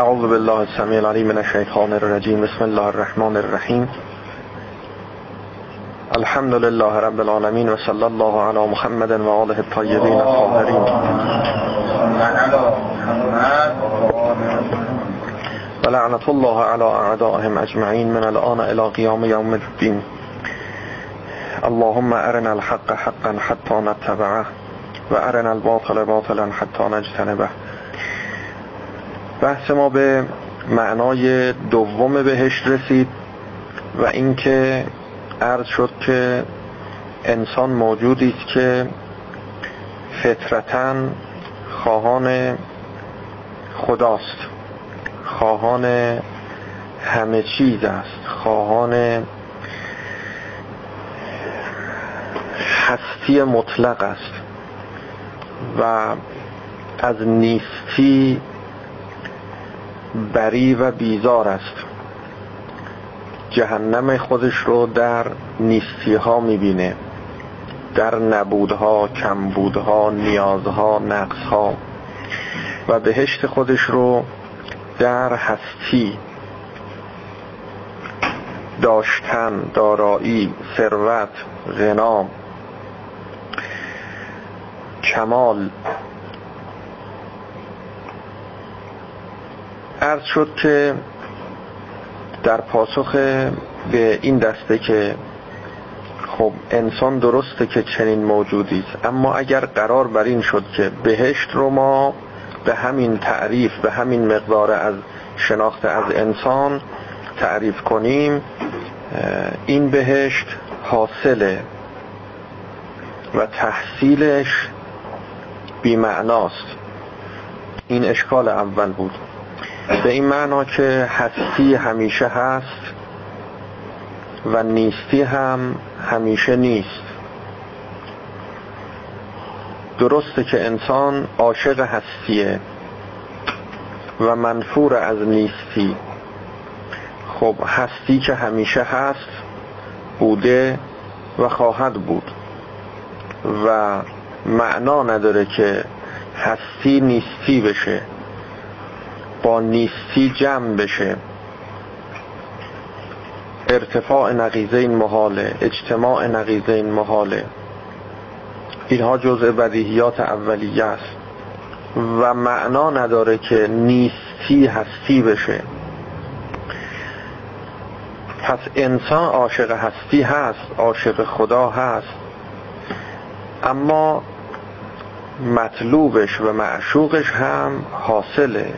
أعوذ بالله السميع العليم من الشيطان الرجيم. بسم الله الرحمن الرحيم. الحمد لله رب العالمين وصلى الله على محمد وآله الطيبين الطاهرين. ولعنة الله على أعدائهم أجمعين من الآن إلى قيام يوم الدين. اللهم أرنا الحق حقا حتى نتبعه وأرنا الباطل باطلا حتى نجتنبه. بحث ما به معنای دوم بهشت رسید و اینکه عرض شد که انسان موجودی است که فطرتا خواهان خداست خواهان همه چیز است خواهان هستی مطلق است و از نیستی بری و بیزار است. جهنم خودش رو در نیستی ها می‌بینه. در نبودها کمبودها نیازها نقصها. و بهشت خودش رو در هستی داشتن دارایی ثروت غنا کمال عرض شد که در پاسخ به این دسته که خب انسان درسته که چنین موجودی است اما اگر قرار بر این شد که بهشت رو ما به همین تعریف به همین مقدار از شناخت از انسان تعریف کنیم این بهشت حاصله و تحصیلش بیمعناست. این اشکال اول بود. به این معنا که هستی همیشه هست و نیستی هم همیشه نیست. درسته که انسان عاشق هستیه و منفور از نیستی. خب هستی که همیشه هست بوده و خواهد بود و معنا نداره که هستی نیستی بشه. با نیستی جمع بشه. ارتفاع نقیزه این محاله اجتماع نقیزه این محاله. اینها جزء بدیهیات اولیه است و معنا نداره که نیستی هستی بشه. پس انسان عاشق هستی هست عاشق خدا هست اما مطلوبش و معشوقش هم حاصله.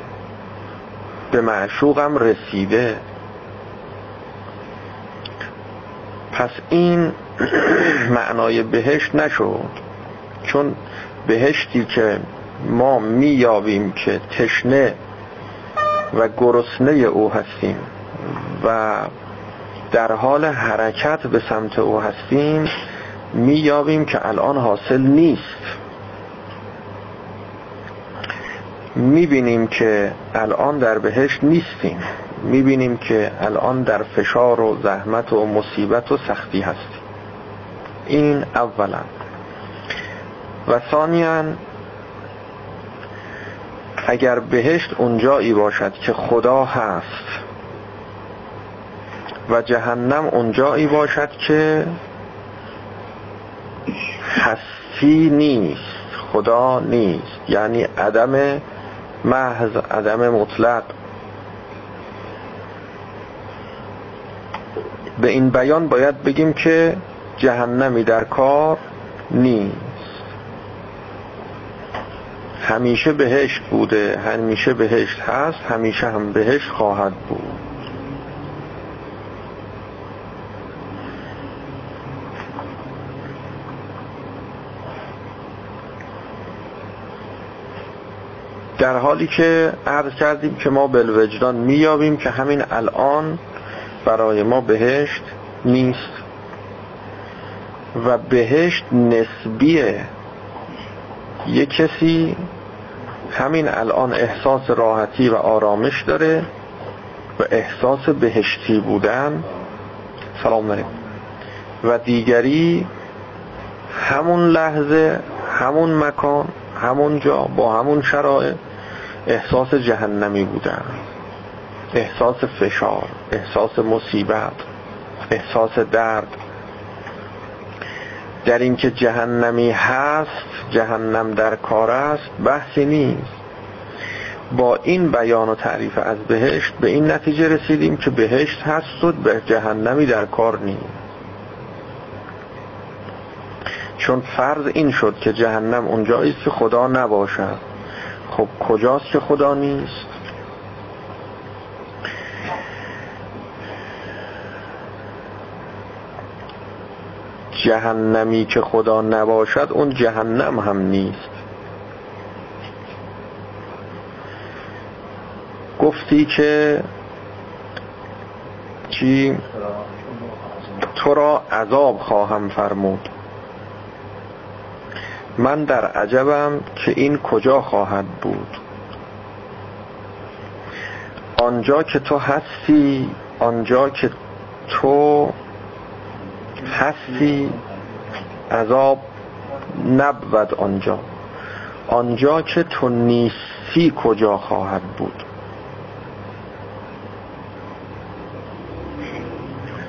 به معشوقم رسیده. پس این معنای بهشت نشد چون بهشتی که ما میابیم که تشنه و گرسنه او هستیم و در حال حرکت به سمت او هستیم میابیم که الان حاصل نیست. می‌بینیم که الان در بهشت نیستیم. می‌بینیم که الان در فشار و زحمت و مصیبت و سختی هستیم. این اولا. و ثانیا اگر بهشت اونجایی باشد که خدا هست و جهنم اونجایی باشد که هستی نیست خدا نیست. یعنی عدم محض عدم مطلق. به این بیان باید بگیم که جهنمی در کار نیست. همیشه بهشت بوده همیشه بهشت هست همیشه هم بهشت خواهد بود. در حالی که عرض کردیم که ما بلوجدان میابیم که همین الان برای ما بهشت نیست. و بهشت نسبیه یه کسی همین الان احساس راحتی و آرامش داره و احساس بهشتی بودن. سلام داریم و دیگری همون لحظه همون مکان همون جا با همون شرایط احساس جهنمی بودن احساس فشار احساس مصیبت احساس درد. در اینکه جهنمی هست جهنم در کار است بحثی نیست. با این بیان و تعریف از بهشت به این نتیجه رسیدیم که بهشت هست و به جهنمی در کار نیست. چون فرض این شد که جهنم اونجاییست که خدا نباشد. خب کجاست که خدا نیست؟ جهنمی که خدا نباشد اون جهنم هم نیست. گفتی که چی؟ تو را عذاب خواهم فرمود. من در عجبم که این کجا خواهد بود. آنجا که تو هستی آنجا که تو هستی عذاب نبود آنجا. آنجا که تو نیستی کجا خواهد بود؟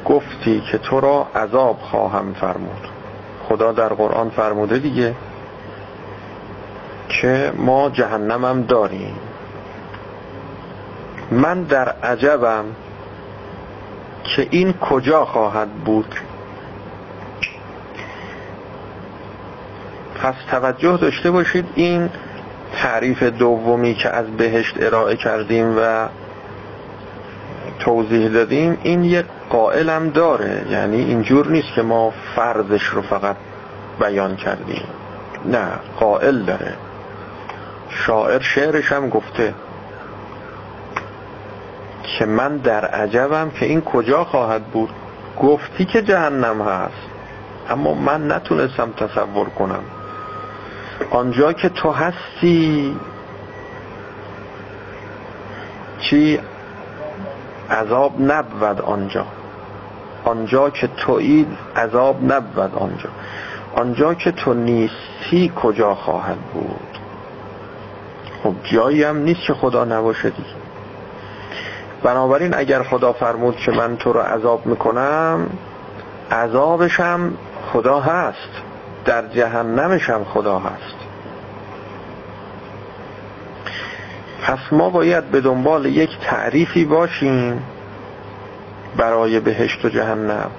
گفتی که تو را عذاب خواهم فرمود. خدا در قرآن فرموده دیگه. که ما جهنمم داریم. من در عجبم که این کجا خواهد بود. پس توجه داشته باشید این تعریف دومی که از بهشت ارائه کردیم و توضیح دادیم این یک قائلم داره. یعنی اینجور نیست که ما فرضش رو فقط بیان کردیم. نه قائل داره. شاعر شعرش هم گفته که من در عجبم که این کجا خواهد بود. گفتی که جهنم هست. اما من نتونستم تصور کنم. آنجا که تو هستی چی عذاب نبود آنجا. آنجا که تویی عذاب نبود آنجا. آنجا که تو نیستی کجا خواهد بود؟ خب جایی هم نیست که خدا نباشه دیگه. بنابراین اگر خدا فرمود که من تو رو عذاب می‌کنم عذابشم خدا هست. در جهنمشم خدا هست. پس ما باید به دنبال یک تعریفی باشیم برای بهشت و جهنم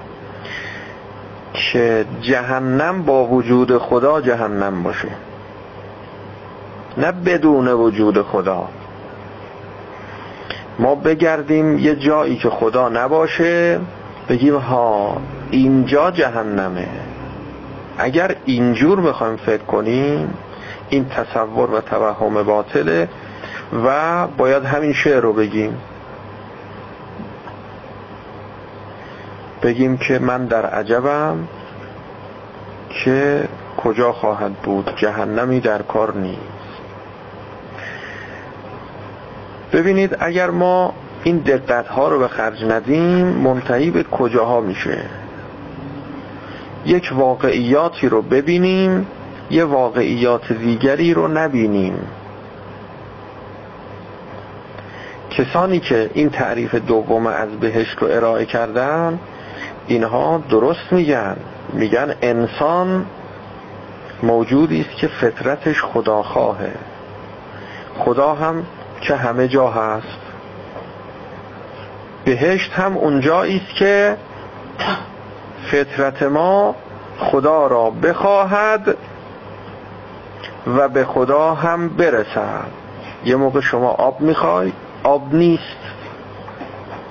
که جهنم با وجود خدا جهنم باشه. نه بدون وجود خدا. ما بگردیم یه جایی که خدا نباشه بگیم ها اینجا جهنمه. اگر اینجور بخوایم فکر کنیم این تصور و توهم باطله و باید همین شعر رو بگیم. بگیم که من در عجبم که کجا خواهد بود؟ جهنمی در کار نیست. ببینید اگر ما این دقت ها رو به خرج ندیم منتهی به کجاها میشه؟ یک واقعیاتی رو ببینیم یه واقعیات دیگری رو نبینیم. کسانی که این تعریف دوم از بهشت رو ارائه کردن اینها درست میگن. میگن انسان موجودی است که فطرتش خداخواهه. خدا هم که همه جا هست. بهشت هم اونجایی است که فطرت ما خدا را بخواهد و به خدا هم برسد. یه موقع شما آب می‌خوای آب نیست.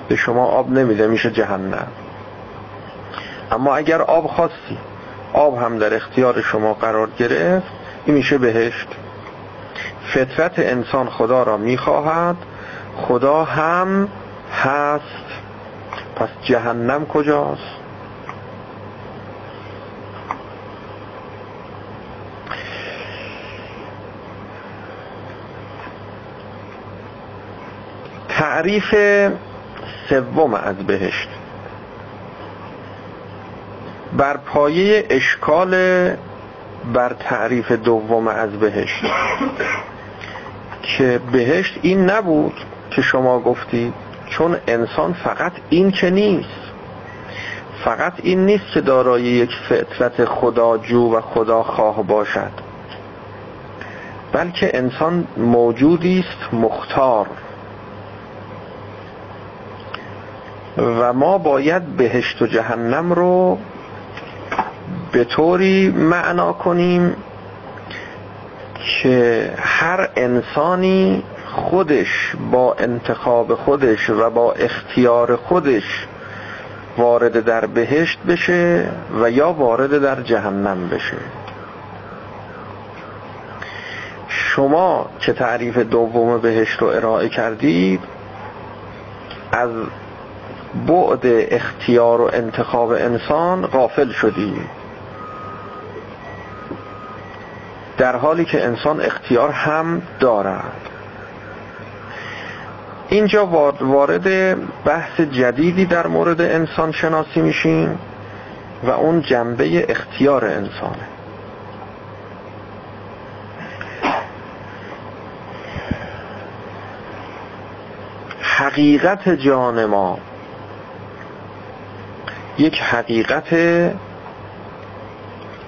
به شما آب نمیده میشه جهنم. اما اگر آب خواستی آب هم در اختیار شما قرار گرفت این میشه بهشت. فطرت انسان خدا را می‌خواهد. خدا هم هست. پس جهنم کجاست؟ تعریف سوم از بهشت. بر پایه اشکال بر تعریف دوم از بهشت. که بهشت این نبود که شما گفتید چون انسان فقط این که نیست. فقط این نیست که دارای یک فطرت خداجو و خداخواه باشد. بلکه انسان موجودی است مختار. و ما باید بهشت و جهنم رو به طوری معنا کنیم که هر انسانی خودش با انتخاب خودش و با اختیار خودش وارد در بهشت بشه و یا وارد در جهنم بشه. شما که تعریف دوم بهشت رو ارائه کردید؟ از بعد اختیار و انتخاب انسان غافل شدید در حالی که انسان اختیار هم دارد. اینجا وارد بحث جدیدی در مورد انسان شناسی میشیم و اون جنبه اختیار انسانه. حقیقت جان ما یک حقیقت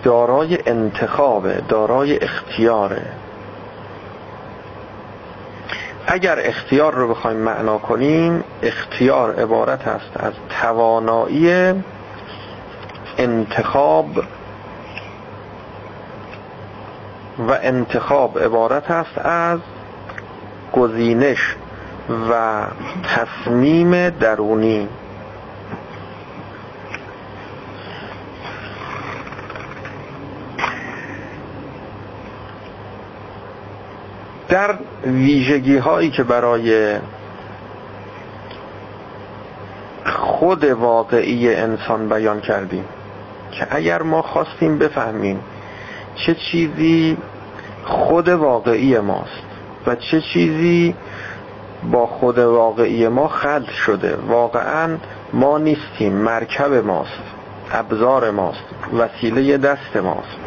دارای انتخابه دارای اختیاره اگر اختیار رو بخوایم معنا کنیم اختیار عبارت است از توانایی انتخاب و انتخاب. عبارت است از گزینش و تصمیم درونی. در ویژگی هایی که برای خود واقعی انسان بیان کردیم که اگر ما خواستیم بفهمیم چه چیزی خود واقعی ماست و چه چیزی با خود واقعی ما خلط شده واقعا ما نیستیم مرکب ماست ابزار ماست وسیله دست ماست.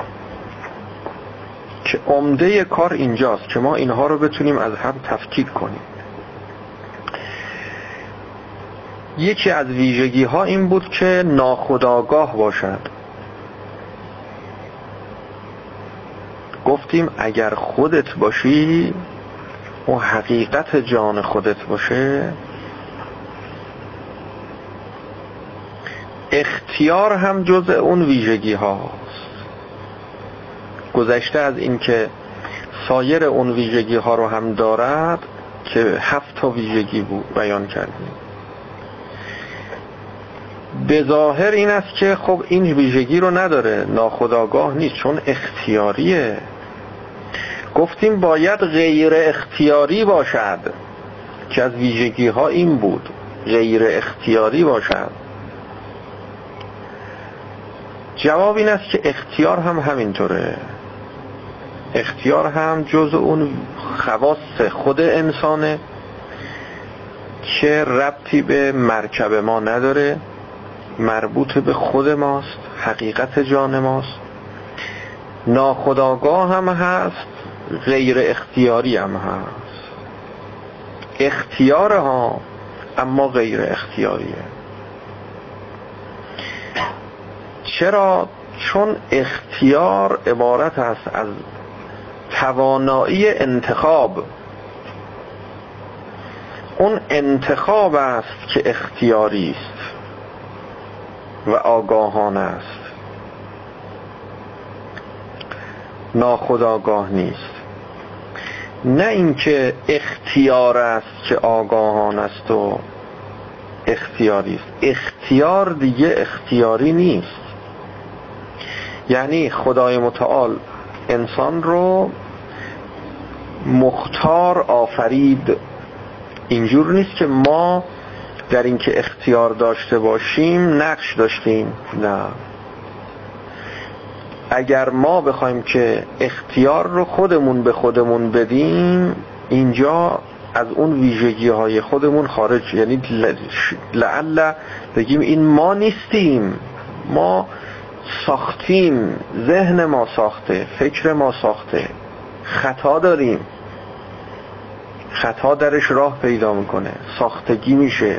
که عمده کار اینجاست که ما اینها رو بتونیم از هم تفکیک کنیم. یکی از ویژگی ها این بود که ناخداگاه باشد. گفتیم اگر خودت باشی و حقیقت جان خودت باشه. اختیار هم جز اون ویژگی ها گذشته از اینکه سایر اون ویژگی ها رو هم دارد که هفت تا ویژگی بود بیان کردیم. به ظاهر این است که خب این ویژگی رو نداره ناخداگاه نیست چون اختیاریه. گفتیم باید غیر اختیاری باشد که از ویژگی ها این بود غیر اختیاری باشد. جواب این است که اختیار هم همینطوره. اختیار هم جز اون خواست خود انسانه که ربطی به مرکب ما نداره مربوط به خود ماست حقیقت جان ماست. ناخداگاه هم هست غیر اختیاری هم هست. اختیار ها اما غیر اختیاریه. چرا؟ چون اختیار عبارت است از توانایی انتخاب. اون انتخاب است که اختیاری است و آگاهانه است. ناخداگاه نیست. نه اینکه اختیار است که آگاهان است و اختیاری است. اختیار دیگه اختیاری نیست. یعنی خدای متعال انسان رو مختار آفرید. اینجور نیست که ما در اینکه اختیار داشته باشیم نقش داشتیم. نه. اگر ما بخوایم که اختیار رو خودمون به خودمون بدیم اینجا از اون ویژگی های خودمون خارج یعنی لعل بگیم این ما نیستیم. ما ساختیم. ذهن ما ساخته فکر ما ساخته. خطا داریم. خطا درش راه پیدا می‌کنه. ساختگی میشه.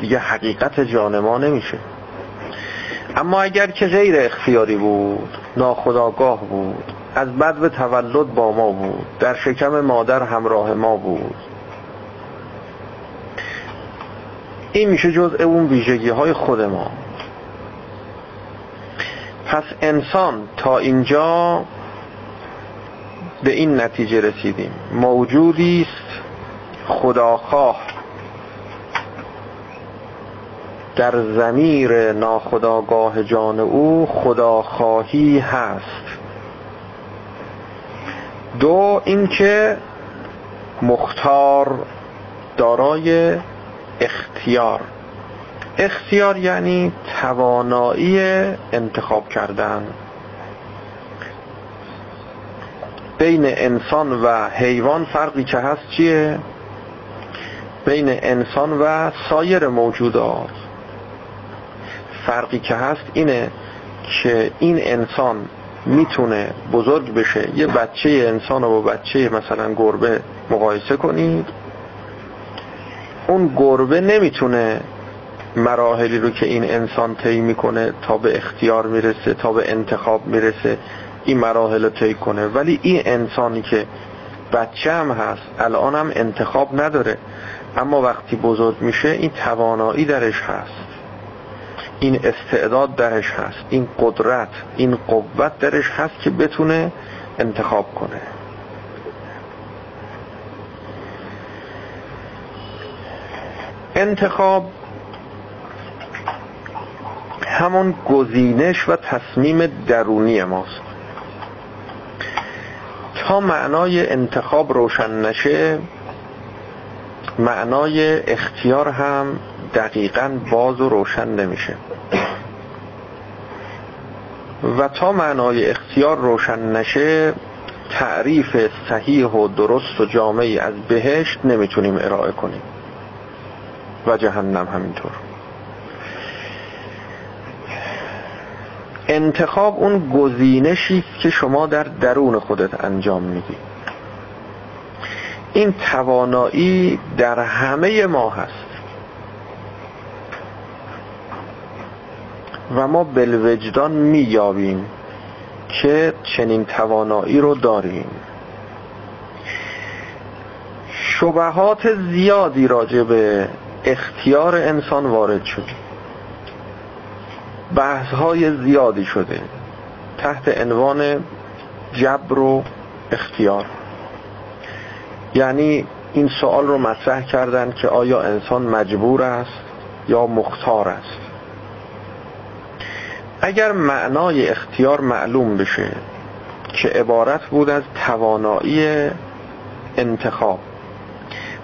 دیگه حقیقت جان ما نمیشه. اما اگر که غیر اختیاری بود ناخداگاه بود از بد به تولد با ما بود در شکم مادر همراه ما بود. این میشه جزء اون ویژگی های خود ما. پس انسان تا اینجا به این نتیجه رسیدیم. موجودی است خداخواه. در زمیر ناخداگاه جان او خداخواهی هست. دو اینکه مختار دارای اختیار. اختیار یعنی توانایی انتخاب کردن. بین انسان و حیوان فرقی که هست چیه؟ بین انسان و سایر موجودات. فرقی که هست اینه که این انسان می‌تونه بزرگ بشه. یه بچه انسان رو با بچه مثلا گربه مقایسه کنید. اون گربه نمی‌تونه مراحلی رو که این انسان طی می‌کنه تا به اختیار می‌رسه تا به انتخاب می‌رسه این مراحل رو طی کنه. ولی این انسانی که بچه هم هست الان هم انتخاب نداره. اما وقتی بزرگ میشه این توانایی درش هست. این استعداد درش هست. این قدرت این قوت درش هست که بتونه انتخاب کنه. انتخاب همون گزینش و تصمیم درونی ماست. تا معنای انتخاب روشن نشه معنای اختیار هم دقیقا باز و روشن نمیشه. و تا معنای اختیار روشن نشه تعریف صحیح و درست و جامعی از بهشت نمی‌تونیم ارائه کنیم. و جهنم همینطور. انتخاب اون گزینشی که شما در درون خودت انجام میدی. این توانایی در همه ما هست. و ما بلوجدان مییابیم که چنین توانایی رو داریم. شبهات زیادی راجع به اختیار انسان وارد شده بحث های زیادی شده تحت عنوان جبر و اختیار. یعنی این سوال رو مطرح کردن که آیا انسان مجبور است یا مختار است. اگر معنای اختیار معلوم بشه که عبارت بود از توانایی انتخاب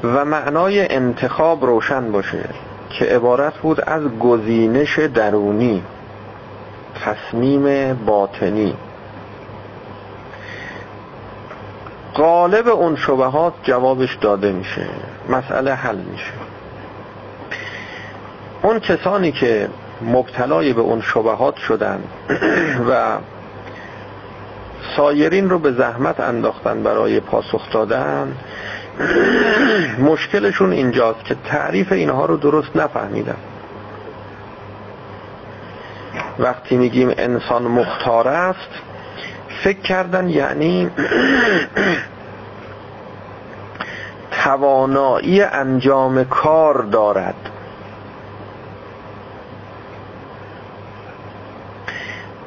و معنای انتخاب روشن باشه که عبارت بود از گزینش درونی تصمیم باطنی. غالب اون شبهات جوابش داده میشه. مسئله حل میشه. اون کسانی که مبتلای به اون شبهات شدن و سایرین رو به زحمت انداختن برای پاسخ دادن مشکلشون اینجاست که تعریف اینها رو درست نفهمیدن. وقتی میگیم انسان مختار است فکر کردن یعنی توانایی انجام کار دارد.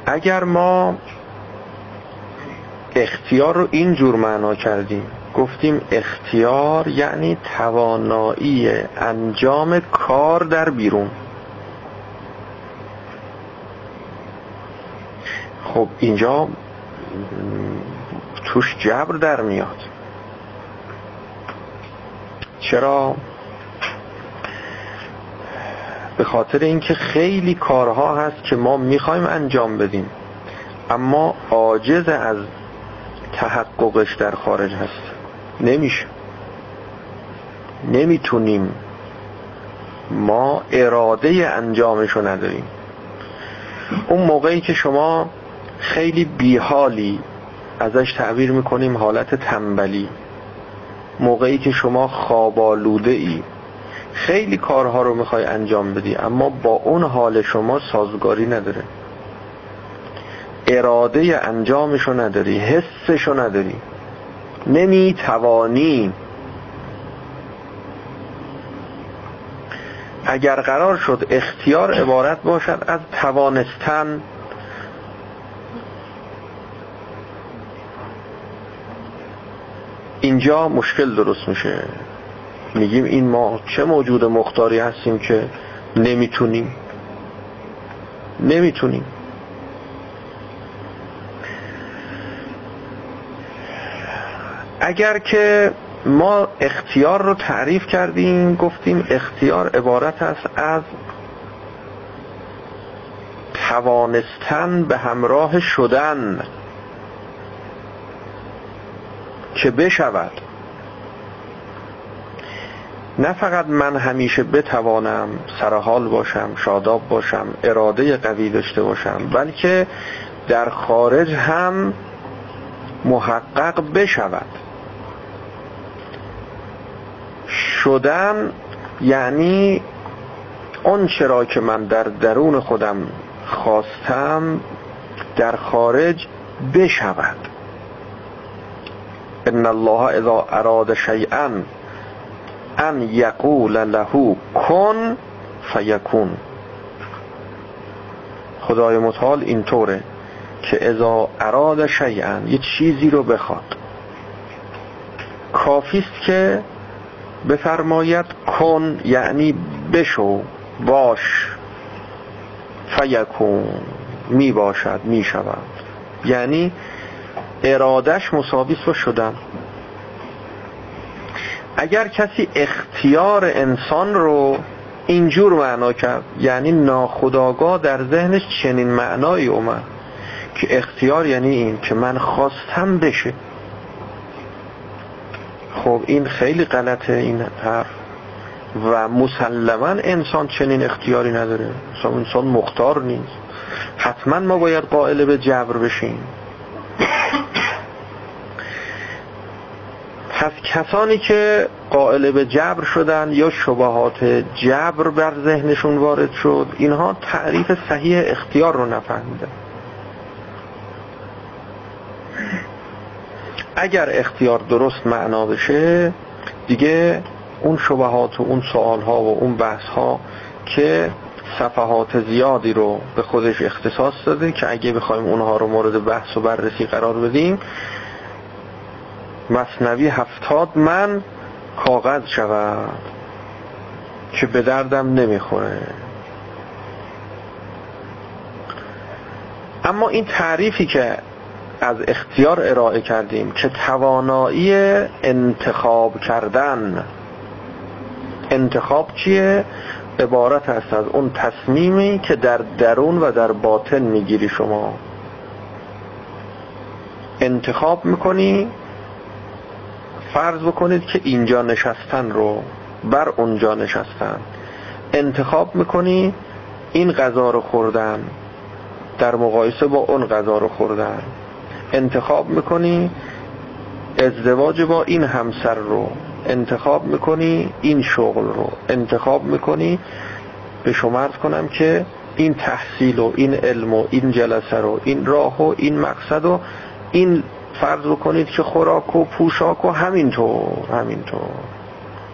اگر ما اختیار رو اینجور معنا کردیم گفتیم اختیار یعنی توانایی انجام کار در بیرون. خب اینجا توش جبر در میاد. چرا؟ به خاطر اینکه خیلی کارها هست که ما می‌خوایم انجام بدیم. اما عاجز از تحققش در خارج هست. نمیشه. نمی‌تونیم. ما اراده انجامشو نداریم. اون موقعی که شما خیلی بیحالی ازش تعبیر می‌کنیم حالت تنبلی. موقعی که شما خوابالوده ای. خیلی کارها رو می‌خوای انجام بدی اما با اون حال شما سازگاری نداره. اراده انجامشو نداری حسشو نداری. نمی‌توانی. اگر قرار شد اختیار عبارت باشد از توانستن اینجا مشکل درست میشه. میگیم این ما چه موجود مختاری هستیم که نمی‌تونیم؟ نمی‌تونیم. اگر که ما اختیار رو تعریف کردیم گفتیم اختیار عبارت است از توانستن به همراه شدن. که بشود. نه فقط من همیشه بتوانم سرحال باشم شاداب باشم اراده قوی داشته باشم بلکه در خارج هم محقق بشود. شدن یعنی اون چرا که من در درون خودم خواستم در خارج بشود. ان الله اذا اراد شیئا ان یقول له کن فیکون خدای متعال اینطوره که اذا اراد شیئا یه چیزی رو بخواد. کافیست که بفرماید کن یعنی بشو باش. فیکون. می باشد می شود یعنی ارادش مساویس با شدن. اگر کسی اختیار انسان رو اینجور معنا کرد یعنی ناخداگاه در ذهنش چنین معنایی اومد که اختیار یعنی این که من خواستم بشه. خب این خیلی غلطه این حرف. و مسلما انسان چنین اختیاری نداره. انسان مختار نیست. حتما ما باید قائل به جبر بشیم. پس کسانی که قائل به جبر شدن یا شبهات جبر بر ذهنشون وارد شد اینها تعریف صحیح اختیار رو نفهمیدن. اگر اختیار درست معنا بشه دیگه اون شبهات و اون سوال ها و اون بحث ها که صفحات زیادی رو به خودش اختصاص داده که اگه بخوایم اونها رو مورد بحث و بررسی قرار بدیم مصنوی هفتاد من کاغذ شود که به دردم نمی‌خوره اما این تعریفی که از اختیار ارائه کردیم که توانایی انتخاب کردن انتخاب چیه؟ عبارت است از اون تصمیمی که در درون و در باطن می‌گیری شما انتخاب می‌کنی فرض بکنید که اینجا نشستن رو بر اونجا نشستن. انتخاب می‌کنی این غذا رو خوردن در مقایسه با اون غذا رو خوردن. انتخاب می‌کنی ازدواج با این همسر رو. انتخاب می‌کنی این شغل رو. انتخاب می‌کنی به شما ارز کنم که این تحصیل و این علم و این جلسه رو این راه و این مقصد و این فرض بکنید که خوراک و پوشاک و همینطور همینطور.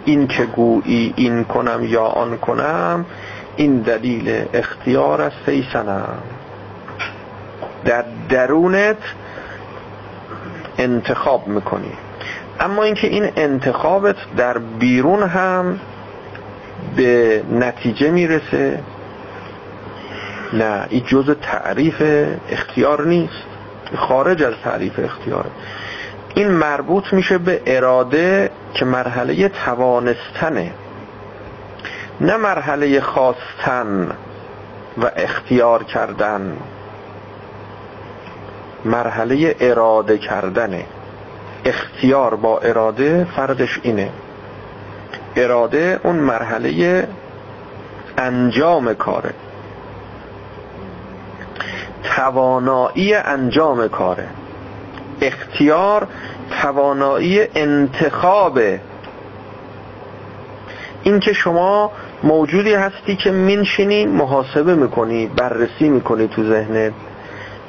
این که گویی این کنم یا آن کنم این دلیل اختیار است سیسنم در درونت انتخاب می‌کنی. اما اینکه این انتخابت در بیرون هم به نتیجه می‌رسه نه این جز تعریف اختیار نیست. خارج از تعریف اختیار این مربوط میشه به اراده که مرحله توانستنه. نه مرحله خواستن و اختیار کردن. مرحله اراده کردنه. اختیار با اراده فرقش اینه. اراده اون مرحله انجام کاره. توانایی انجام کاره. اختیار توانایی انتخابه این که شما موجودی هستی که منشینی محاسبه می‌کنی بررسی می‌کنی تو ذهنت.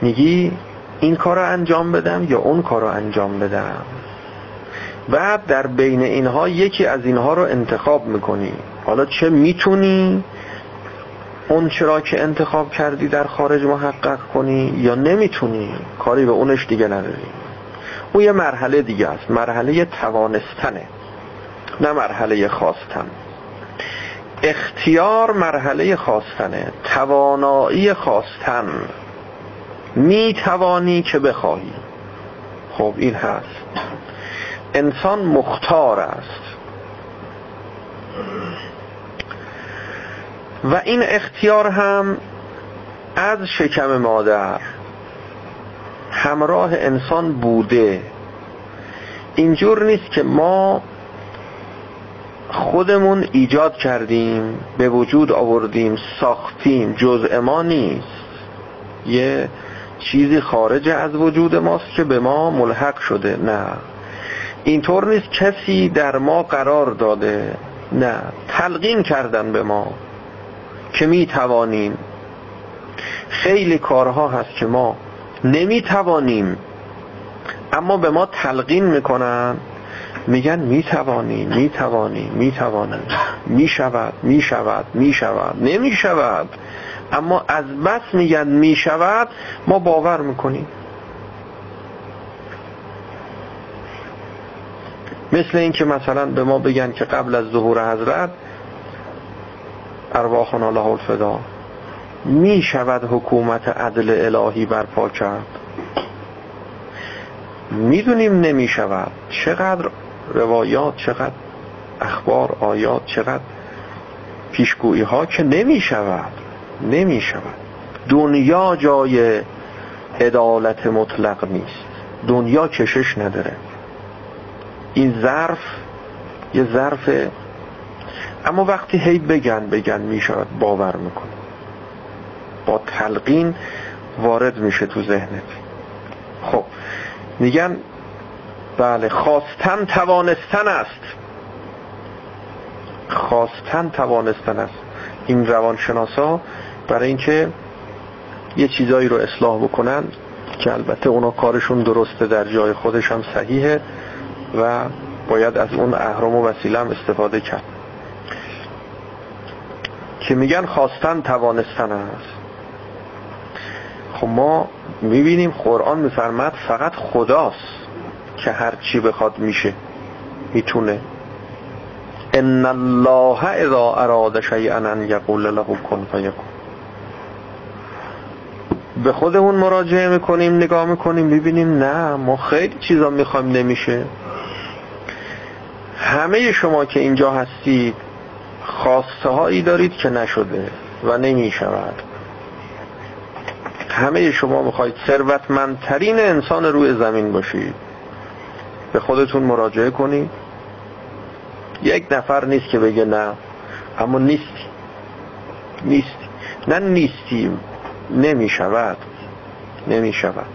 میگی این کار رو انجام بدم یا اون کار رو انجام بدم. بعد در بین اینها یکی از اینها رو انتخاب می‌کنی. حالا چه می‌تونی؟ اون چرا که انتخاب کردی در خارج محقق کنی یا نمی‌تونی کاری به اونش دیگه نداری. اون یه مرحله دیگه است. مرحله توانستنه نه مرحله خواستن. اختیار مرحله خواستنه توانایی خواستن. می توانی که بخواهی. خب این هست. انسان مختار است. و این اختیار هم از شکم مادر. همراه انسان بوده. اینجور نیست که ما خودمون ایجاد کردیم به وجود آوردیم ساختیم. جزء ما نیست. یه چیزی خارج از وجود ماست که به ما ملحق شده. نه. اینطور نیست کسی در ما قرار داده. نه. تلقین کردن به ما. که می توانیم خیلی کارها هست که ما نمی توانیم اما به ما تلقین می‌کنن. میگن می‌توانی می‌توانی می‌توانی. می‌شود می‌شود می‌شود نمی‌شود. اما از بس میگن می‌شود ما باور می‌کنیم. مثل اینکه مثلا به ما بگن که قبل از ظهور حضرت ارواحنا له الفدا. می شود حکومت عدل الهی برپا کرد. می‌دونیم نمی شود چقدر روایات چقدر اخبار آیات چقدر پیشگویی ها که نمی شود نمی شود دنیا جای عدالت مطلق نیست. دنیا کشش نداره. این ظرف یه ظرف اما وقتی هی بگن بگن می شود باور می‌کنه با تلقین وارد میشه تو ذهنت. خب میگن بله خواستن توانستن است. خواستن توانستن است. این روانشناسا برای اینکه یه چیزایی رو اصلاح بکنن که البته اونا کارشون درسته در جای خودش هم صحیحه و باید از اون اهرام و وسیله هم استفاده کرد. که میگن خواستن توانستن است. خب ما می‌بینیم قرآن میفرمد فقط خداست که هر چی بخواد میشه می‌تونه. ان الله اذا اراد شیئا ان یقول له کن فیکون. به خودمون مراجعه می‌کنیم نگاه می‌کنیم می‌بینیم نه ما خیلی چیزا می‌خوایم نمیشه. همه شما که اینجا هستید خواسته هایی دارید که نشده و نمی‌شود. همه شما می‌خواید ثروتمندترین انسان روی زمین باشید. به خودتون مراجعه کنید. یک نفر نیست که بگه نه اما نیستی نیستی نه نیستیم. نمی شود نمی شود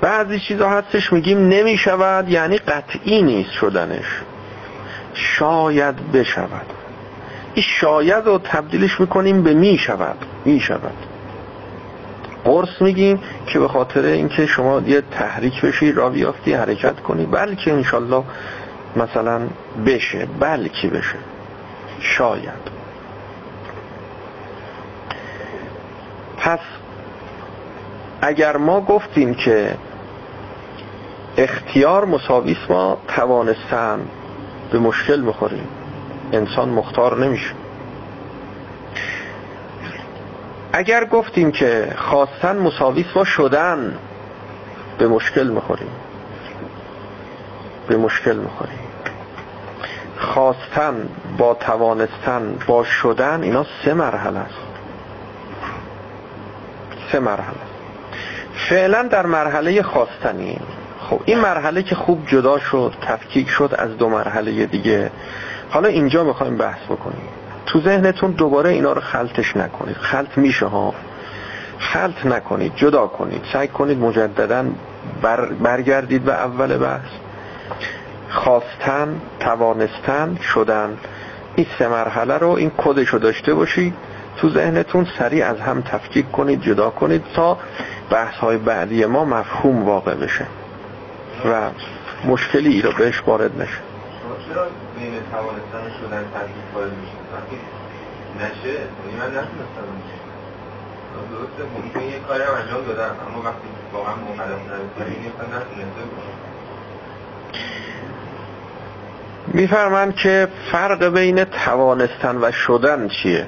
بعضی چیزا هستش میگیم نمی شود یعنی قطعی نیست شدنش. شاید بشود. این شاید رو تبدیلش می‌کنیم به می شود می شود قرص میگیم که به خاطر اینکه شما یه تحریک بشی را بیافتی حرکت کنی بلکه انشالله مثلا بشه بلکه بشه. شاید. پس اگر ما گفتیم که اختیار مساویس ما توانستن به مشکل بخوریم. انسان مختار نمیشه. اگر گفتیم که خواستن مساویس با شدن به مشکل می‌خوریم. به مشکل می‌خوریم. خواستن با توانستن با شدن اینا سه مرحله است. سه مرحله. فعلا در مرحله خواستنی خب این مرحله که خوب جدا شد تفکیک شد از دو مرحله دیگه. حالا اینجا می‌خوایم بحث بکنیم. تو ذهنتون دوباره اینا رو خلطش نکنید. خلط میشه ها. خلط نکنید جدا کنید. سعی کنید مجددا بر برگردید به اول بحث. خواستن توانستن شدن. این سه مرحله رو این کدش رو داشته باشید تو ذهنتون سریع از هم تفکیک کنید جدا کنید تا بحث های بعدی ما مفهوم واقع بشه. و مشکلی رو بهش وارد نشه. چرا بین توانستن شدن تفکیک وارد میشه نشه یعنی من نتونستم درسته ممکن یه کاری هم انجام دادم اما وقتی واقعا نتونسته بودم میفرمند که فرق بین توانستن و شدن چیه؟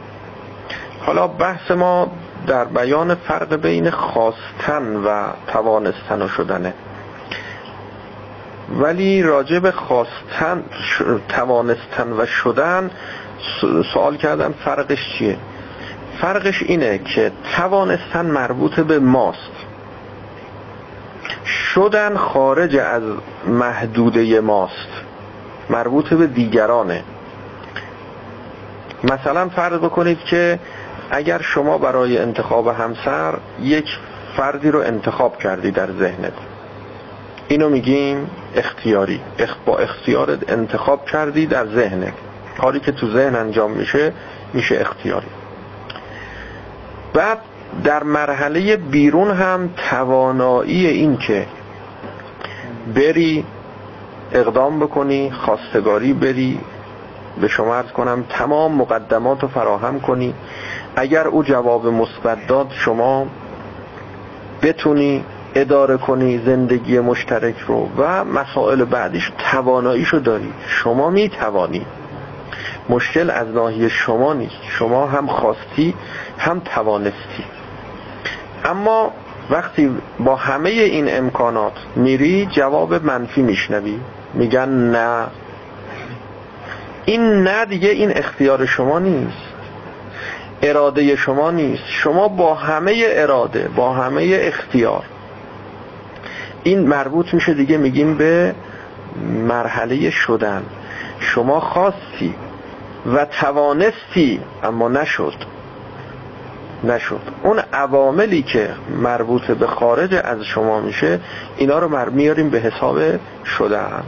حالا بحث ما در بیان فرق بین خواستن و توانستن و شدنه. ولی راجع به خواستن توانستن و شدن سوال کردم فرقش چیه؟ فرقش اینه که توانستن مربوط به ماست. شدن خارج از محدوده ماست. مربوط به دیگرانه. مثلا فرض بکنید که اگر شما برای انتخاب همسر یک فردی رو انتخاب کردی در ذهنت. اینو میگیم اختیاری. با اختیارت انتخاب کردی در ذهنت. کاری که تو ذهن انجام میشه میشه اختیاری. بعد در مرحله بیرون هم توانایی این که بری اقدام بکنی خواستگاری بری به شما ارز کنم تمام مقدمات رو فراهم کنی. اگر او جواب مثبت داد شما بتونی اداره کنی زندگی مشترک رو و مسائل بعدیش. تواناییشو داری. شما می توانی مشکل از ناحیه شما نیست. شما هم خواستی هم توانستی. اما وقتی با همه این امکانات میری جواب منفی میشنوی. میگن نه. این نه دیگه این اختیار شما نیست. اراده شما نیست. شما با همه اراده با همه اختیار این مربوط میشه دیگه میگیم به مرحله شدن. شما خواستی و توانستی اما نشد. نشد. اون عواملی که مربوط به خارج از شما میشه اینا رو میاریم به حساب شدن.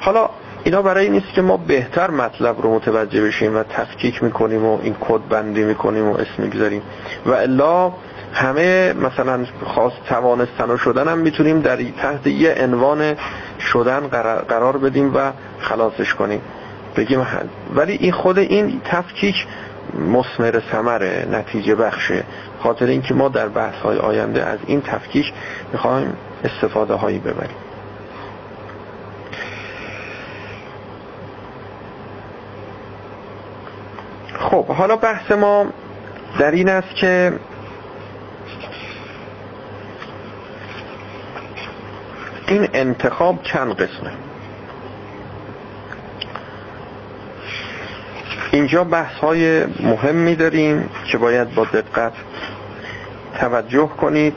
حالا اینا برای نیست که ما بهتر مطلب رو متوجه بشیم و تفکیک می‌کنیم و این کد بندی می‌کنیم و اسم می‌گذاریم. و الا همه مثلا خواست توانستن و شدن هم می‌تونیم در تحت یه عنوان شدن قرار بدیم و خلاصش کنیم. بگیم ولی این خود این تفکیک مسمر سمره نتیجه بخشه. خاطر اینکه ما در بحث های آینده از این تفکیک می‌خوایم استفاده هایی ببریم. خب حالا بحث ما در این است که این انتخاب چند قسمه؟ اینجا بحث های مهمی داریم که باید با دقت توجه کنید.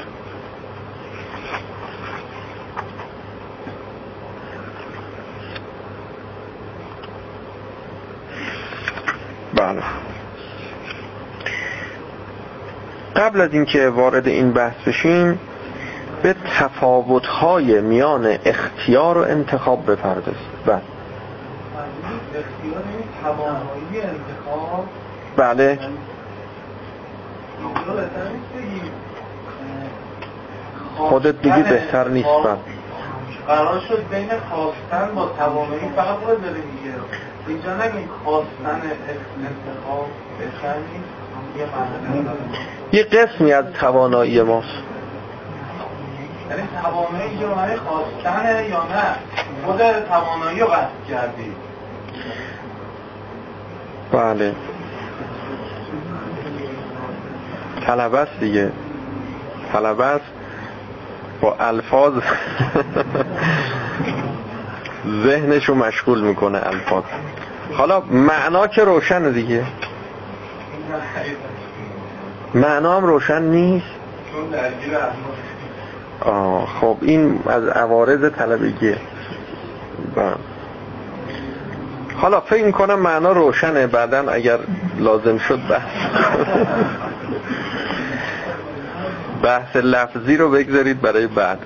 بله. قبل از اینکه وارد این بحث بشیم به تفاوت های میان اختیار و انتخاب بپردازیم بله. بله. خودت بگی بهتر نیست بله. قرار شد بین خواستن با توانایی فقط باید داره اینجا نگیم خواستن انتخاب بهتر نیست. یه قسمی از توانایی ماست. یعنی توانایی که خواستن یا نه خود توانایی رو قصد کردی. بله. طلبه است دیگه. طلبه است با الفاظ. ذهنشو مشغول می‌کنه الفاظ. حالا معنا که روشن دیگه. معنا هم روشن نیست. خب این از عوارض طلبگیه بله حالا فکر کنم معنا روشنه بعدا اگر لازم شد بحث. بحث لفظی رو بگذارید برای بعد.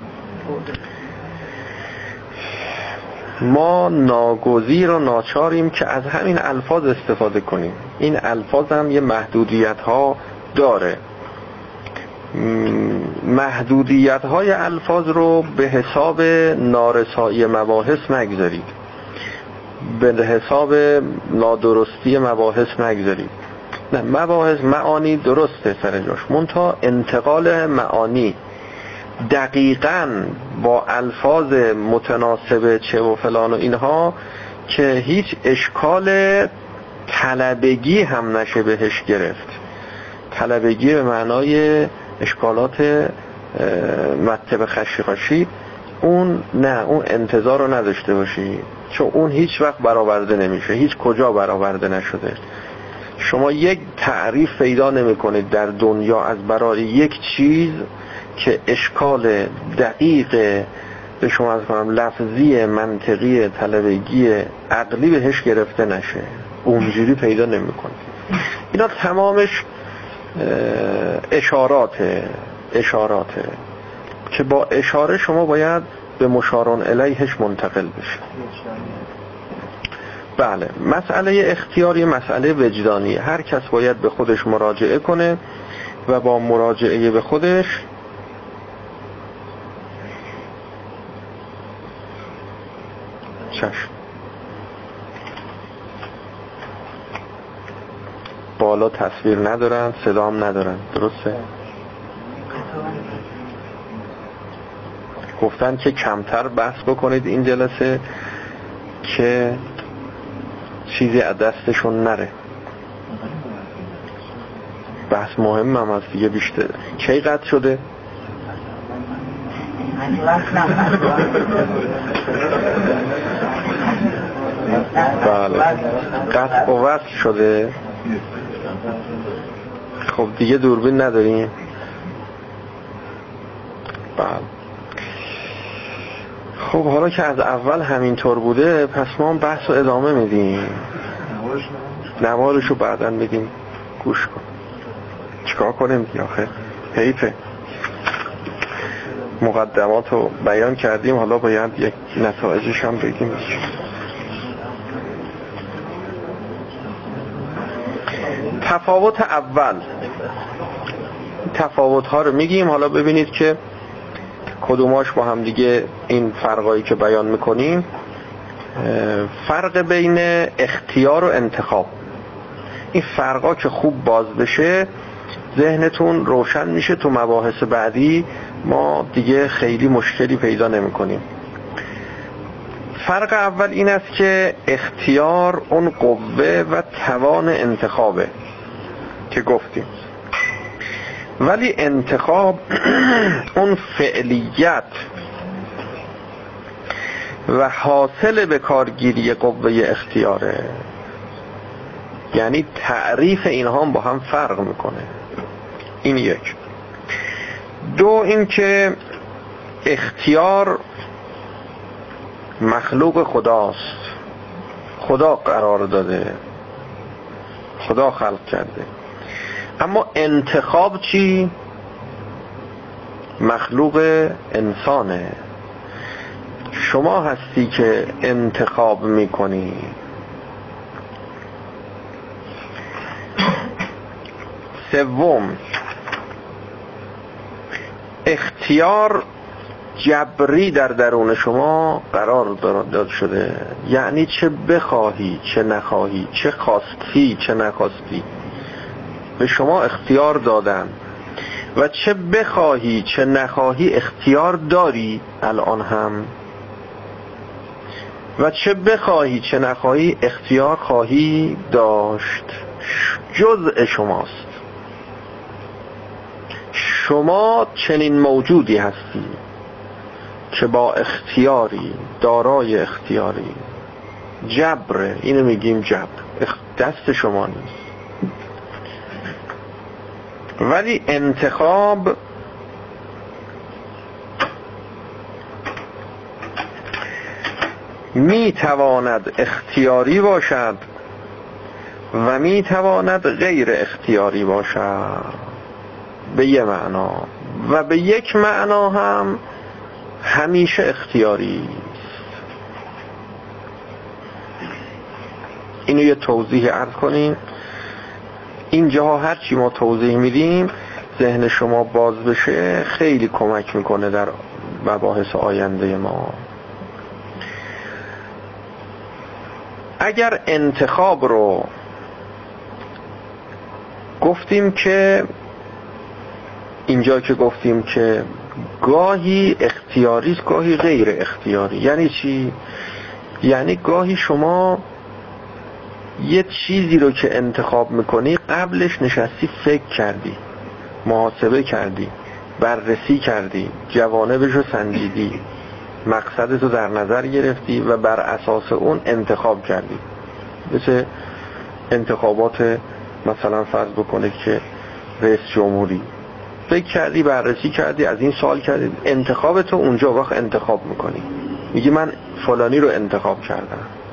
ما ناگزیر و ناچاریم که از همین الفاظ استفاده کنیم. این الفاظ هم یه محدودیت ها داره محدودیت های الفاظ رو به حساب نارسایی مباحث نگذارید. به حساب نادرستی مباحث نگذارید. نه مباحث معانی درسته سر جاش. منتها انتقال معانی دقیقا با الفاظ متناسب چه و فلان و اینها که هیچ اشکال طلبگی هم نشه بهش گرفت. طلبگی به معنای اشکالات مطب خشی اون نه اون انتظار رو نداشته باشی. چون اون هیچ وقت برآورده نمیشه هیچ کجا برآورده نشده. شما یک تعریف پیدا نمی کنید در دنیا از برای یک چیز که اشکال دقیق به شما از کنم لفظی منطقی طلبگی عقلی بهش گرفته نشه. اونجوری پیدا نمی کنید اینا تمامش اشارات اشارات. که با اشاره شما باید به مشارون الیهش منتقل بشه بله. مسئله اختیاری مسئله وجدانی هر کس باید به خودش مراجعه کنه و با مراجعه به خودش چشم. بالا تصویر ندارن صدام ندارن. درسته؟ گفتن که کمتر بحث بکنید این جلسه که چیزی از دستشون نره. بحث مهم هم هست دیگه بیشتر. کی قطع شده؟ بله. قطع و وصل شده؟ خب دیگه دوربین نداریم. بله. خب حالا که از اول همینطور بوده پس ما بحث رو ادامه میدیم. نوارش رو بعدا بدیم گوش کن. چیکار کنیم دیگه آخه؟ حیفه. مقدمات رو بیان کردیم حالا باید یک نتایجش هم بگیم تفاوت اول. تفاوت ها رو میگیم. حالا ببینید که کدوماش با هم دیگه این فرقایی که بیان می‌کنیم فرق بین اختیار و انتخاب. این فرقا که خوب باز بشه ذهنتون روشن میشه. تو مباحث بعدی ما دیگه خیلی مشکلی پیدا نمی کنیم فرق اول این است که اختیار اون قوه و توان انتخابه. که گفتیم. ولی انتخاب اون فعلیت و حاصل به کارگیری قوه اختیاره. یعنی تعریف اینها با هم فرق می‌کنه. این یک. دو اینکه اختیار مخلوق خداست. خدا قرار داده. خدا خلق کرده. اما انتخاب چی؟ مخلوق انسانه. شما هستی که انتخاب می‌کنی. سوم اختیار جبری در درون شما قرار داد شده. یعنی چه بخواهی چه نخواهی چه خواستی چه نخواستی. به شما اختیار دادن و چه بخواهی چه نخواهی اختیار داری الان هم؟ و چه بخواهی چه نخواهی اختیار خواهی داشت؟ جزء شماست. شما چنین موجودی هستی که با اختیاری دارای اختیاری. جبره اینو میگیم جبر. دست شما نیست. ولی انتخاب می تواند اختیاری باشد و می تواند غیر اختیاری باشد. به یه معنا. و به یک معنا هم همیشه اختیاری اینو یه توضیح عرض کنیم اینجاها هرچی ما توضیح میدیم ذهن شما باز بشه خیلی کمک می‌کنه در مباحث آینده ما اگر انتخاب رو گفتیم که اینجا که گفتیم که گاهی اختیاری گاهی غیر اختیاری یعنی چی؟ یعنی گاهی شما یه چیزی رو که انتخاب می‌کنی قبلش نشستی فکر کردی محاسبه کردی بررسی کردی جوانبش رو سنجیدی مقصدت رو در نظر گرفتی و بر اساس اون انتخاب کردی. مثل انتخابات مثلا فرض بکنه که رئیس جمهوری. فکر کردی بررسی کردی از این سال کردی انتخاب تو اونجا وقت انتخاب می‌کنی. میگی من فلانی رو انتخاب کردم.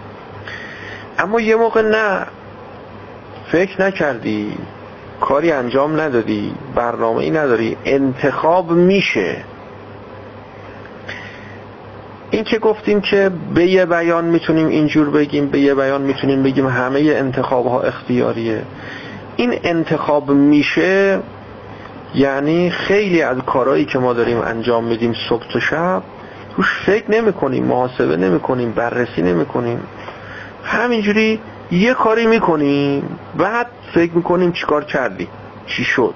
اما یه موقع نه. فکر نکردی. کاری انجام ندادی. برنامه ای نداری. انتخاب میشه. این که گفتیم که به یه بیان می‌تونیم اینجور بگیم به یه بیان می‌تونیم بگیم همه انتخاب ها اختیاریه. این انتخاب میشه یعنی خیلی از کارهایی که ما داریم انجام میدیم صبح تا شب روش فکر نمی کنیم محاسبه نمی کنیم بررسی نمی کنیم همینجوری یه کاری می‌کنیم بعد فکر می‌کنیم چیکار کردی چی شد.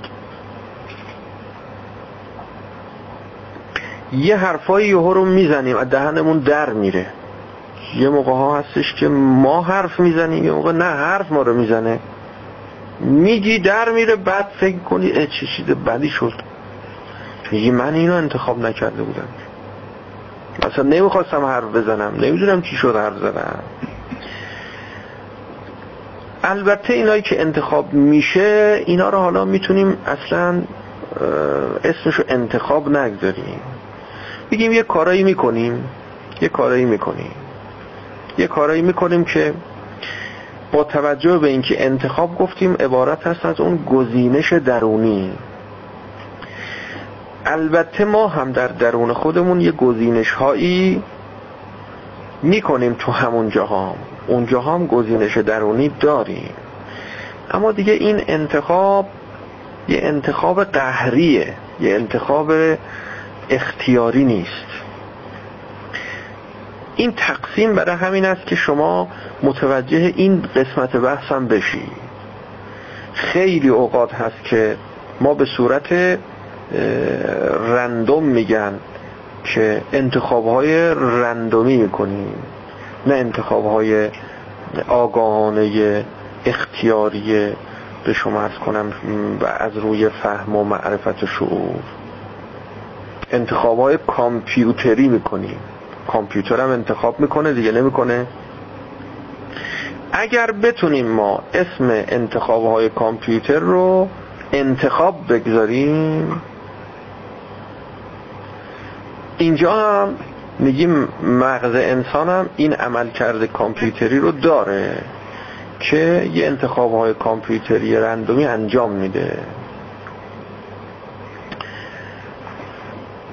یه حرفایی یه رو می‌زنیم از دهنمون در میره. یه موقع ها هستش که ما حرف می‌زنیم یه موقع نه حرف ما رو می‌زنه. میگی در میره بعد فکر کنی چه چیز بدی شد. میگی من اینو انتخاب نکرده بودم. اصلا نمی‌خواستم حرف بزنم نمی‌دونم چی شد حرف زدم البته اینایی که انتخاب میشه اینا رو حالا می‌تونیم اصلا اسمشو انتخاب نگذاریم. بگیم یه کارایی می‌کنیم یه کارایی می‌کنیم. یه کارایی می‌کنیم که با توجه به اینکه انتخاب گفتیم عبارت هست از اون گزینش درونی. البته ما هم در درون خودمون یه گزینش هایی می‌کنیم تو همون جاها اونجا هم گزینش درونی داریم. اما دیگه این انتخاب یه انتخاب قهریه یه انتخاب اختیاری نیست. این تقسیم برای همین است که شما متوجه این قسمت بحثم بشی خیلی اوقات هست که ما به صورت رندوم میگن که انتخاب های رندومی می‌کنیم. نه انتخاب های آگاهانه اختیاری به شما از کنم و از روی فهم و معرفت و شعور. انتخاب های کامپیوتری می‌کنیم کامپیوتر هم انتخاب می‌کنه دیگه نمی‌کنه. اگر بتونیم ما اسم انتخاب های کامپیوتر رو انتخاب بگذاریم اینجا هم میگیم مغز انسان هم این عمل کرده کامپیوتری رو داره که یه انتخاب های کامپیوتری رندومی انجام میده.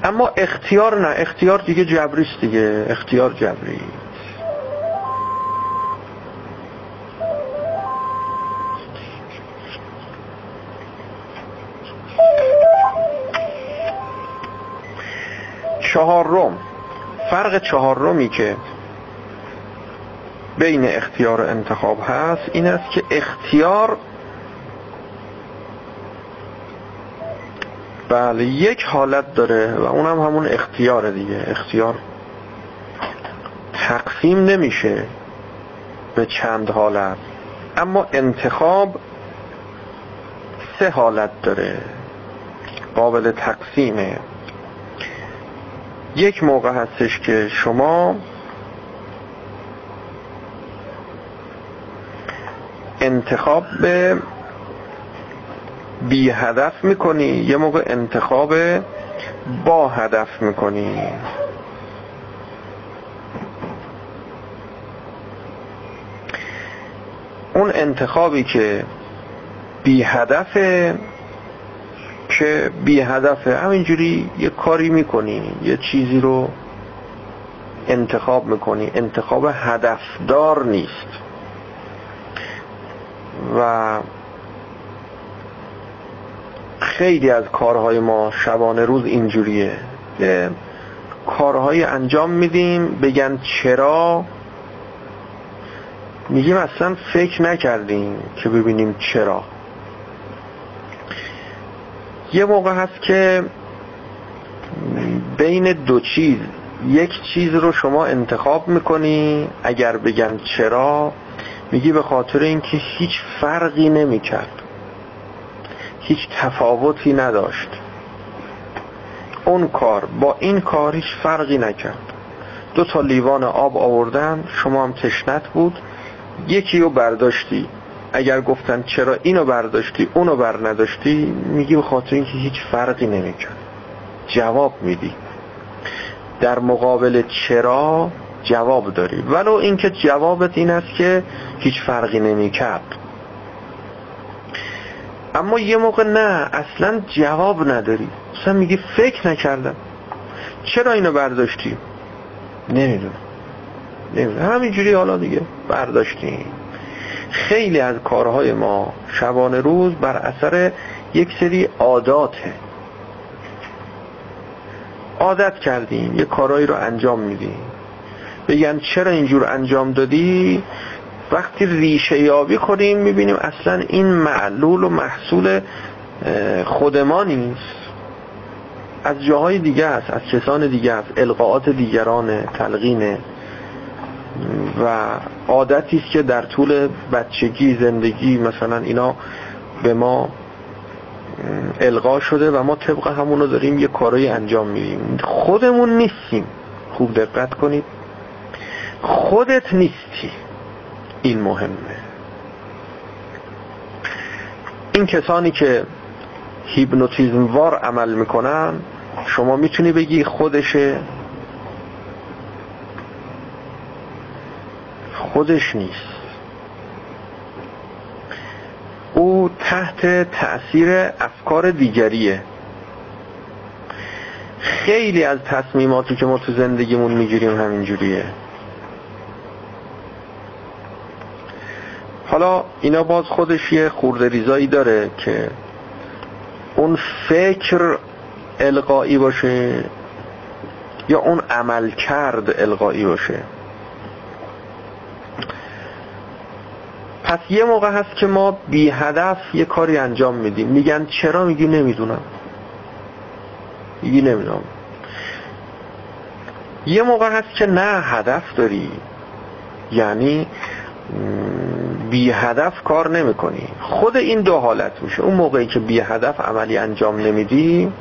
اما اختیار نه. اختیار دیگه جبریست دیگه. اختیار جبری. چهارم. فرق چهارمی که بین اختیار و انتخاب هست این است که اختیار بله یک حالت داره و اونم هم همون اختیار دیگه. اختیار تقسیم نمیشه به چند حالت. اما انتخاب سه حالت داره. قابل تقسیمه. یک موقع هستش که شما انتخاب به بی هدف می‌کنی یه موقع انتخاب با هدف می‌کنی. اون انتخابی که بی هدفه که بی هدفه همینجوری یه کاری می‌کنی یه چیزی رو انتخاب می‌کنی. انتخاب هدفدار نیست. و خیلی از کارهای ما شبانه روز اینجوریه کارهای انجام میدیم بگن چرا. میگیم اصلا فکر نکردیم که ببینیم چرا. یه موقع هست که بین دو چیز. یک چیز رو شما انتخاب می‌کنی اگر بگن چرا میگی به خاطر اینکه هیچ فرقی نمی‌کرد. هیچ تفاوتی نداشت. اون کار با این کار هیچ فرقی نکرد. دو تا لیوان آب آوردن شما هم تشنت بود. یکی رو برداشتی. اگر گفتن چرا اینو برداشتی اونو بر نداشتی میگی به خاطر اینکه هیچ فرقی نمی‌کرد. جواب میدی. در مقابل چرا جواب داری. ولو اینکه جوابت این است که هیچ فرقی نمی‌کرد. اما یه موقع نه اصلا جواب نداری. اصلا میگی فکر نکردم. چرا اینو برداشتی؟ نمی‌دونم. نمی‌دونم. همینجوری حالا دیگه برداشتیم خیلی از کارهای ما شبانه روز بر اثر یک سری عاداته عادت کردیم یه کارهایی رو انجام میدیم. بگن چرا اینجور انجام دادی؟ وقتی ریشه یابی کنیم می‌بینیم اصلا این معلول و محصول خود ما نیست. از جاهای دیگه است از کسان دیگه است القاعات دیگران تلقینه. و عادتی است که در طول بچگی زندگی مثلا اینا به ما القا شده و ما طبق همونو داریم یه کارایی انجام میدیم. خودمون نیستیم. خوب دقت کنید. خودت نیستی. این مهمه. این کسانی که هیپنوتیزم وار عمل می‌کنن شما می‌تونی بگی خودشه؟ خودش نیست. او تحت تأثیر افکار دیگریه. خیلی از تصمیماتی که ما تو زندگیمون می‌گیریم همینجوریه. حالا اینا باز خودش یه خورده ریزایی داره که اون فکر القایی باشه یا اون عمل کرد القایی باشه. پس یه موقع هست که ما بی هدف یه کاری انجام میدیم. میگن چرا؟ میگی نمی‌دونم. میگی نمی‌دونم. یه موقع هست که نه هدف داری. یعنی بی هدف کار نمی کنی خود این دو حالت میشه. اون موقعی که بی هدف عملی انجام نمیدی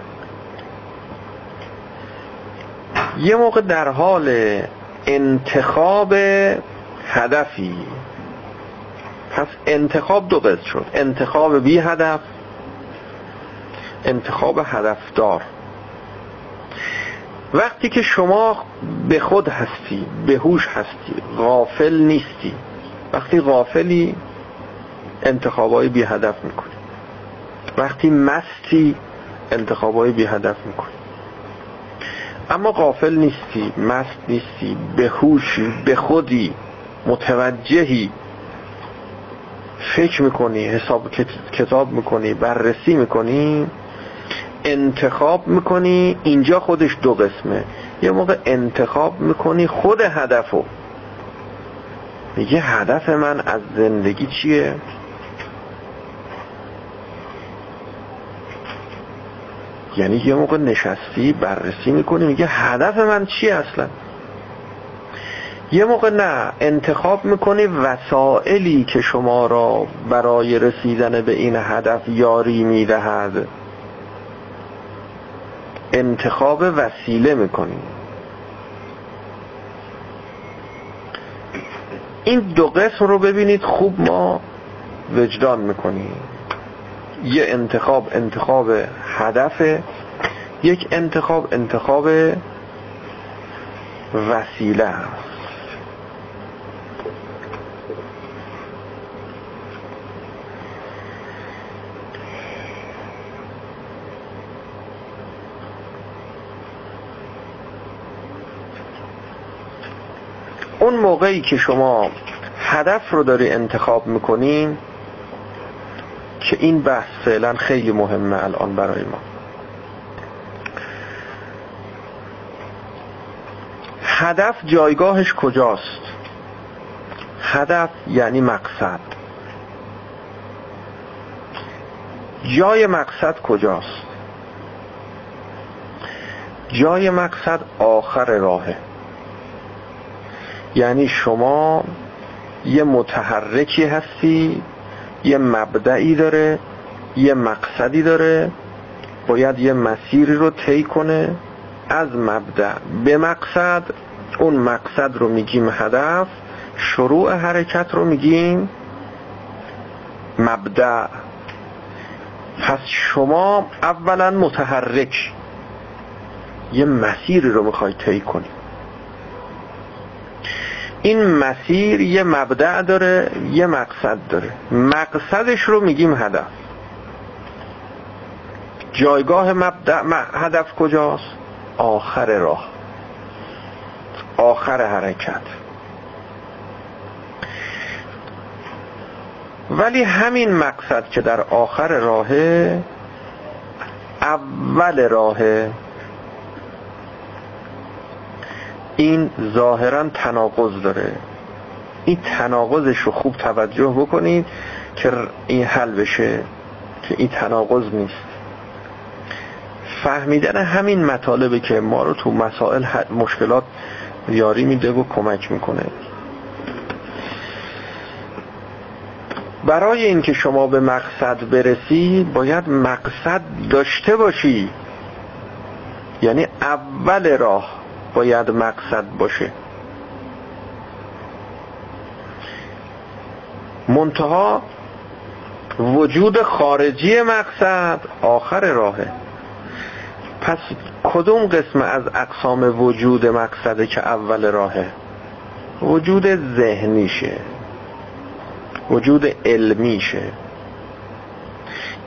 یه موقع در حال انتخاب هدفی. پس انتخاب دو قسم شد. انتخاب بی هدف انتخاب هدفدار. وقتی که شما به خود هستی به هوش هستی غافل نیستی. وقتی غافلی انتخابای بی هدف می‌کنی. وقتی مستی انتخابای بی هدف می‌کنی. اما غافل نیستی مست نیستی به هوشی به خودی متوجهی. فکر می‌کنی حساب کتاب می‌کنی بررسی می‌کنی انتخاب می‌کنی اینجا خودش دو قسمه. یه موقع انتخاب می‌کنی خود هدفو. میگه هدف من از زندگی چیه؟ یعنی یه موقع نشستی بررسی می‌کنی میگه هدف من چیه اصلا؟ یه موقع نه انتخاب می‌کنی وسائلی که شما را برای رسیدن به این هدف یاری می‌دهد. انتخاب وسیله می‌کنی. این دو قسم رو ببینید خوب ما وجدان می‌کنیم یه انتخاب انتخاب هدف یک انتخاب انتخاب وسیله. است اون موقعی که شما هدف رو داری انتخاب می‌کنین که این بحث فعلا خیلی مهمه الان برای ما. هدف جایگاهش کجاست؟ هدف یعنی مقصد. جای مقصد کجاست؟ جای مقصد آخر راهه. یعنی شما یه متحرکی هستی یه مبدعی داره یه مقصدی داره باید یه مسیری رو طی کنه از مبدع به مقصد. اون مقصد رو میگیم هدف شروع حرکت رو میگیم مبدع. پس شما اولا متحرک یه مسیری رو می‌خوای طی کنی. این مسیر یه مبدع داره یه مقصد داره. مقصدش رو میگیم هدف. جایگاه مبدع هدف کجاست؟ آخر راه. آخر حرکت. ولی همین مقصد که در آخر راه اول راه این ظاهرا تناقض داره. این تناقضش رو خوب توجه بکنید که این حل بشه که این تناقض نیست. فهمیدن همین مطالبه که ما رو تو مسائل مشکلات یاری میده و کمک می‌کنه. برای اینکه شما به مقصد برسی باید مقصد داشته باشی. یعنی اول راه. باید مقصد باشه. منتها وجود خارجی مقصد آخر راهه. پس کدوم قسم از اقسام وجود مقصده که اول راهه؟ وجود ذهنیشه. وجود علمیشه.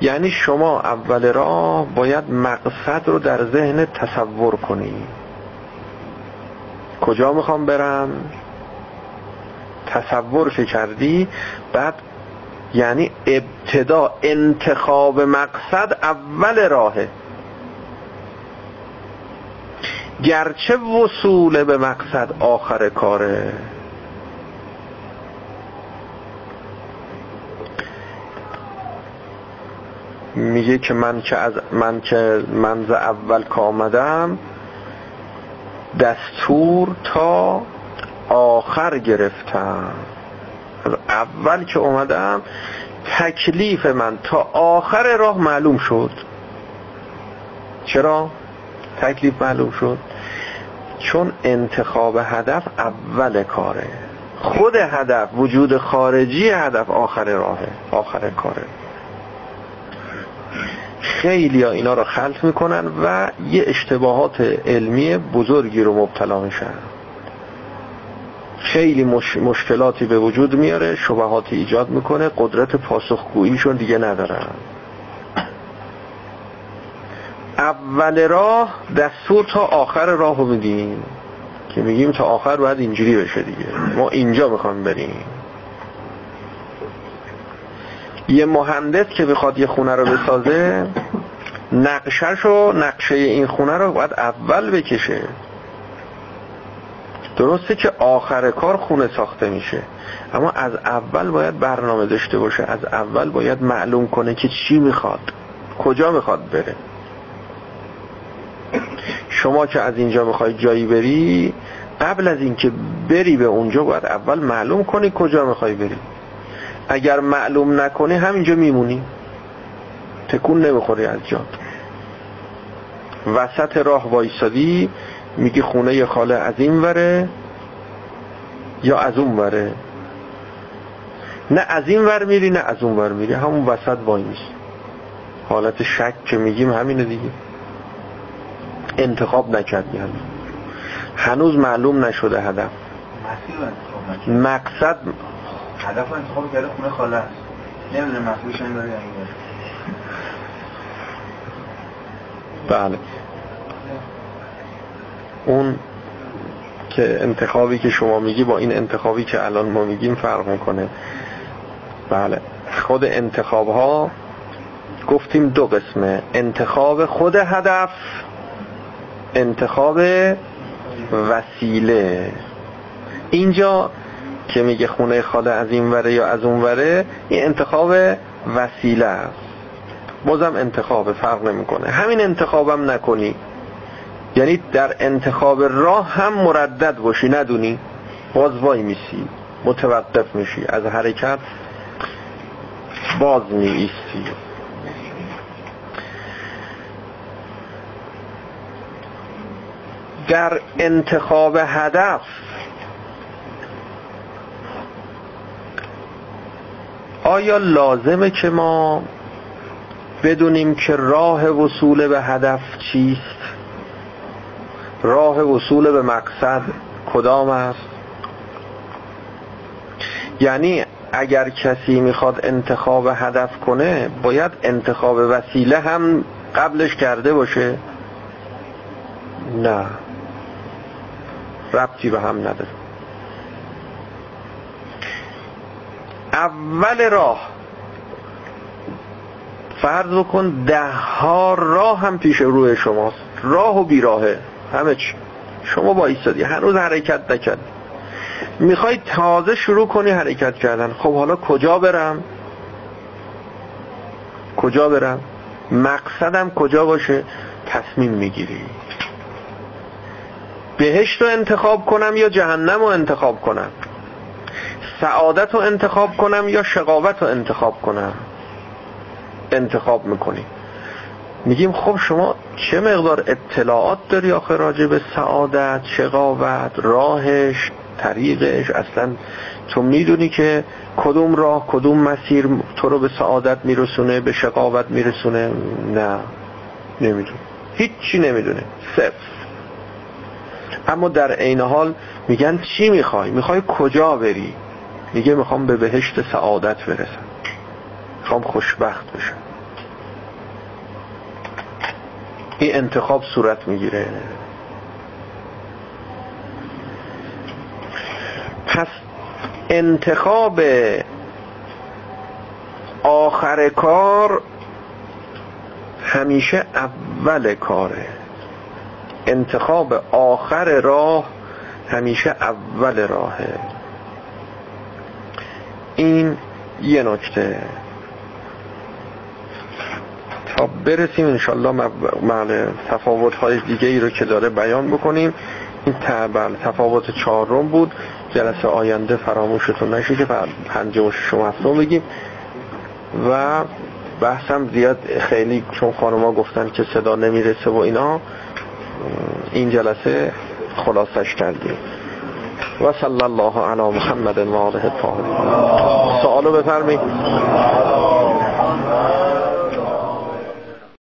یعنی شما اول راه باید مقصد رو در ذهن تصور کنی. کجا می‌خوام برم؟ تصورش کردی؟ بعد یعنی ابتدا انتخاب مقصد اول راهه. گرچه وصول به مقصد آخر کاره. میگه که من که از من که منز اول که آمدم دستور تا آخر گرفتم. اول که اومدم تکلیف من تا آخر راه معلوم شد. چرا؟ تکلیف معلوم شد. چون انتخاب هدف اول کاره. خود هدف وجود خارجی هدف آخر راهه آخر کاره. خیلی ها اینا رو خلط می‌کنن و یه اشتباهات علمی بزرگی رو مبتلا میشن. خیلی مش... مشکلاتی به وجود میاره شبهاتی ایجاد می‌کنه قدرت پاسخگوییشون دیگه ندارن. اول راه دستور تا آخر راه رو میدیم. که میگیم تا آخر باید اینجوری بشه دیگه. ما اینجا می‌خوام بریم. یه مهندس که بخواد یه خونه رو بسازه نقشش و نقشه این خونه رو باید اول بکشه. درسته که آخر کار خونه ساخته میشه اما از اول باید برنامه داشته باشه از اول باید معلوم کنه که چی می‌خواد کجا می‌خواد بره. شما که از اینجا می‌خوای جایی بری قبل از اینکه بری به اونجا باید اول معلوم کنی کجا می‌خوای بری. اگر معلوم نکنی همینجا میمونی. تکون نمی‌خوری از جا. وسط راه وایسادی میگی خونه خاله از این وره یا از اون وره؟ نه از این ور میری نه از اون ور میری. همون وسط وای میسی حالت شک که میگیم همینه دیگه. انتخاب نکردی هنوز. هنوز معلوم نشده هدف. مقصد هدف انتخاب کرده خونه خاله است. نمی‌دونه مسئولش این داره بله. اون که انتخابی که شما میگی با این انتخابی که الان ما میگیم فرق می‌کنه. بله. خود انتخاب ها گفتیم دو قسمه. انتخاب خود هدف انتخاب وسیله. اینجا که میگه خونه خاله از این وره یا از اون وره این انتخاب وسیله است. بازم انتخاب فرق نمی‌کنه. همین انتخابم نکنی. یعنی در انتخاب راه هم مردد باشی ندونی. باز وای میسی. متوقف میشی. از حرکت باز می ایستی در انتخاب هدف آیا لازمه که ما بدونیم که راه وصول به هدف چیست؟ راه وصول به مقصد کدام است؟ یعنی اگر کسی می‌خواد انتخاب هدف کنه باید انتخاب وسیله هم قبلش کرده باشه. نه. ربطی به هم نداره. اول راه. فرض بکن ده ها راه هم پیش روی شماست. راه و بیراهه. همه چی. شما با ایستادی هنوز حرکت نکرد می‌خوای تازه شروع کنی حرکت کردن. خب حالا کجا برم؟ کجا برم؟ مقصدم کجا باشه؟ تصمیم می‌گیری. بهشت رو انتخاب کنم یا جهنم رو انتخاب کنم؟ سعادت رو انتخاب کنم یا شقاوت رو انتخاب کنم؟ انتخاب می‌کنی میگیم خب شما چه مقدار اطلاعات داری آخه راجع به سعادت شقاوت راهش طریقش؟ اصلا تو می‌دونی که کدوم راه کدوم مسیر تو رو به سعادت میرسونه به شقاوت میرسونه؟ نه. نمی‌دونه هیچی نمی‌دونه. صفر. اما در عین حال میگن چی می‌خوای؟ می‌خوای کجا بری؟ میگه می‌خوام به بهشت سعادت برسم. می‌خوام خوشبخت بشم. این انتخاب صورت می‌گیره. پس انتخاب آخر کار همیشه اول کاره. انتخاب آخر راه همیشه اول راهه. این یه نکته. تا برسیم انشالله معنی تفاوت های دیگه ای رو که داره بیان بکنیم. این بله تفاوت چهارم بود. جلسه آینده فراموشتون نشه که پنجه و هفتم بگیم. و بحثم زیاد خیلی چون خانما گفتن که صدا نمی‌رسه و اینا این جلسه خلاصش کردیم. و صلی الله علی محمد و آله الطاهرین سوالو بفرمایید.